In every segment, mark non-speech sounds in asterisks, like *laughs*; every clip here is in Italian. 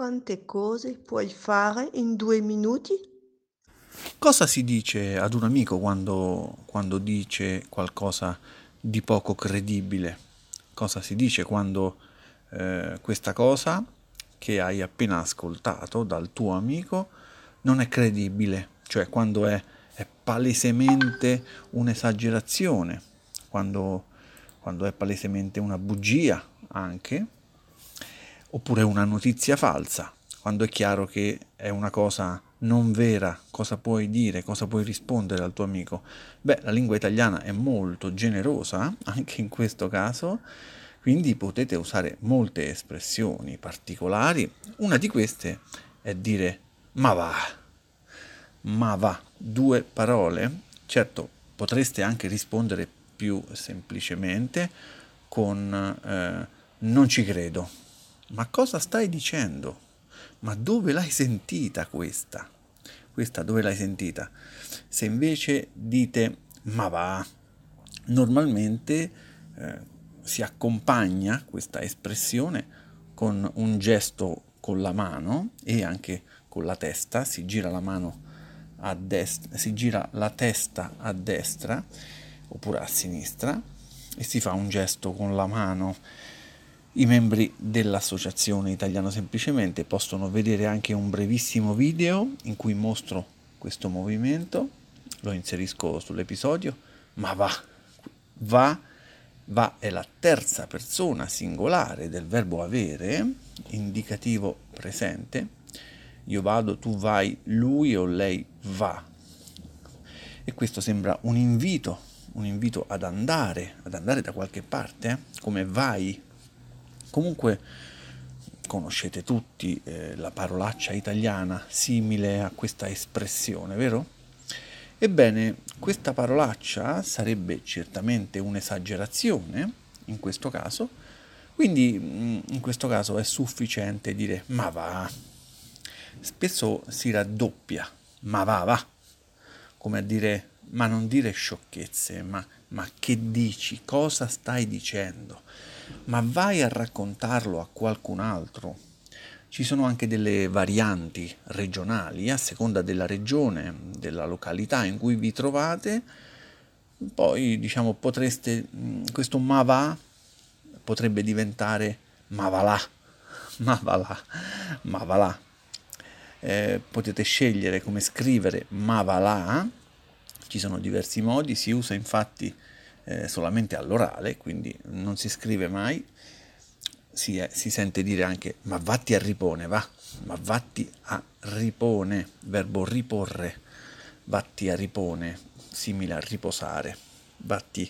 Quante cose puoi fare in due minuti? Cosa si dice ad un amico quando, quando dice qualcosa di poco credibile? Cosa si dice quando eh, questa cosa che hai appena ascoltato dal tuo amico non è credibile? Cioè quando è, è palesemente un'esagerazione, quando, quando è palesemente una bugia anche, oppure una notizia falsa, quando è chiaro che è una cosa non vera, cosa puoi dire, cosa puoi rispondere al tuo amico? Beh, la lingua italiana è molto generosa *laughs* anche in questo caso, quindi potete usare molte espressioni particolari. Una di queste è dire ma va, ma va, due parole. Certo, potreste anche rispondere più semplicemente con eh, non ci credo. Ma cosa stai dicendo? Ma dove l'hai sentita questa? Questa dove l'hai sentita? Se invece dite ma va, normalmente eh, si accompagna questa espressione con un gesto con la mano e anche con la testa, si gira la mano a destra, si gira la testa a destra oppure a sinistra e si fa un gesto con la mano i membri dell'Associazione Italiano Semplicemente possono vedere anche un brevissimo video in cui mostro questo movimento, lo inserisco sull'episodio, ma va, va, va è la terza persona singolare del verbo avere, indicativo presente, io vado, tu vai, lui o lei va. E questo sembra un invito, un invito ad andare, ad andare da qualche parte, eh? come vai, Comunque conoscete tutti eh, la parolaccia italiana simile a questa espressione, vero? Ebbene, questa parolaccia sarebbe certamente un'esagerazione in questo caso, quindi mm, in questo caso è sufficiente dire ma va. Spesso si raddoppia, ma va va, come a dire ma non dire sciocchezze, ma, ma che dici, cosa stai dicendo? ma vai a raccontarlo a qualcun altro. Ci sono anche delle varianti regionali a seconda della regione, della località in cui vi trovate. Poi, diciamo, potreste, questo ma va potrebbe diventare ma va là, *laughs* ma va là, ma va là. Eh, potete scegliere come scrivere ma va là, ci sono diversi modi, si usa infatti eh, solamente all'orale, quindi non si scrive mai, si, è, si, sente dire anche ma vatti a ripone, va, ma vatti a ripone, verbo riporre, vatti a ripone, simile a riposare, vatti,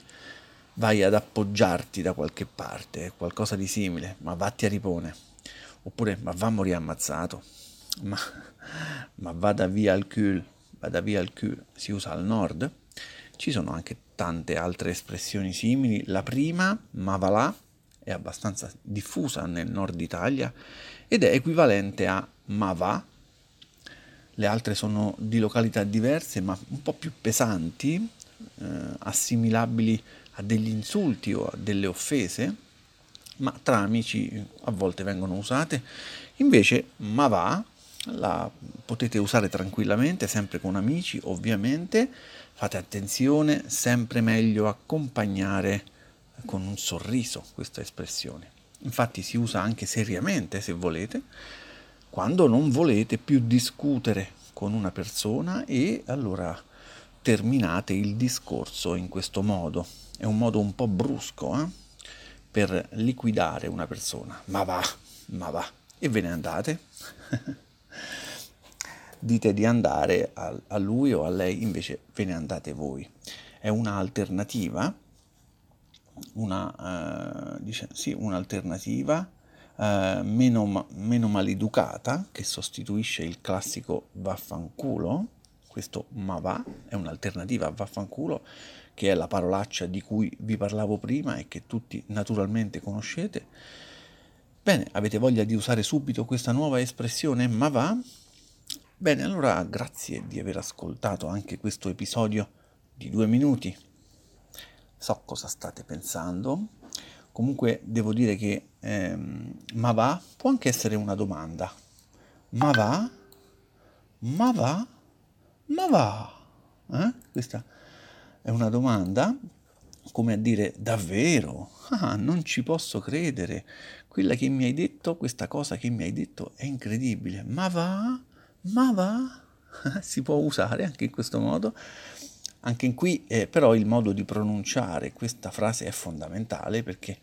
vai ad appoggiarti da qualche parte, qualcosa di simile, ma vatti a ripone, oppure ma va a morire ammazzato, *laughs* ma, ma vada via al cul, vada via al cul, si usa al nord, ci sono anche tante altre espressioni simili. La prima, ma va là, è abbastanza diffusa nel nord Italia ed è equivalente a ma va. Le altre sono di località diverse ma un po' più pesanti, eh, assimilabili a degli insulti o a delle offese, ma tra amici a volte vengono usate. Invece ma va la potete usare tranquillamente, sempre con amici ovviamente Fate attenzione, sempre meglio accompagnare con un sorriso questa espressione. Infatti si usa anche seriamente, se volete, quando non volete più discutere con una persona e allora terminate il discorso in questo modo. È un modo un po' brusco eh? per liquidare una persona. Ma va, ma va. E ve ne andate. *laughs* dite di andare a, a lui o a lei, invece ve ne andate voi. È un'alternativa, una, uh, dice, sì, un'alternativa uh, meno, meno maleducata che sostituisce il classico vaffanculo. Questo ma va è un'alternativa a vaffanculo, che è la parolaccia di cui vi parlavo prima e che tutti naturalmente conoscete. Bene, avete voglia di usare subito questa nuova espressione ma va? Bene, allora grazie di aver ascoltato anche questo episodio di due minuti. So cosa state pensando. Comunque devo dire che ehm, ma va può anche essere una domanda. Ma va? Ma va? Ma va? Eh? Questa è una domanda come a dire davvero? Ah, non ci posso credere. Quella che mi hai detto, questa cosa che mi hai detto è incredibile. Ma va? Ma va? *laughs* si può usare anche in questo modo. Anche qui eh, però il modo di pronunciare questa frase è fondamentale perché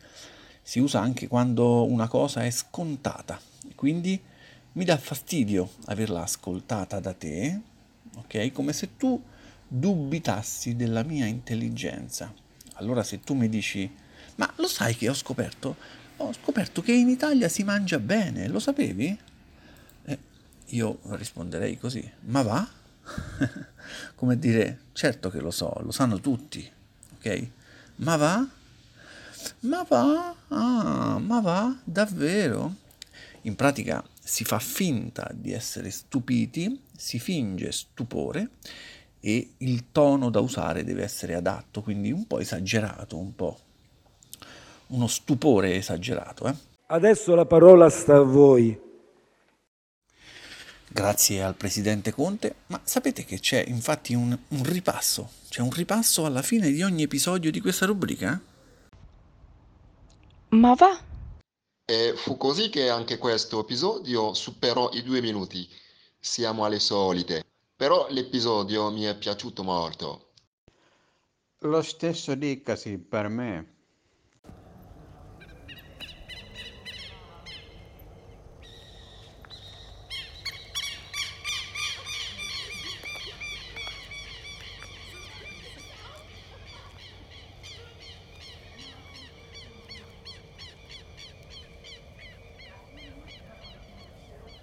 si usa anche quando una cosa è scontata. Quindi mi dà fastidio averla ascoltata da te, ok? Come se tu dubitassi della mia intelligenza. Allora se tu mi dici, ma lo sai che ho scoperto? Ho scoperto che in Italia si mangia bene, lo sapevi? Io risponderei così, ma va? *laughs* Come dire, certo che lo so, lo sanno tutti, ok? Ma va? Ma va? Ah, ma va? Davvero? In pratica si fa finta di essere stupiti, si finge stupore e il tono da usare deve essere adatto, quindi un po' esagerato, un po' uno stupore esagerato. Eh? Adesso la parola sta a voi. Grazie al presidente Conte, ma sapete che c'è infatti un, un ripasso, c'è un ripasso alla fine di ogni episodio di questa rubrica? Ma va? E fu così che anche questo episodio superò i due minuti. Siamo alle solite. Però l'episodio mi è piaciuto molto. Lo stesso dicasi per me.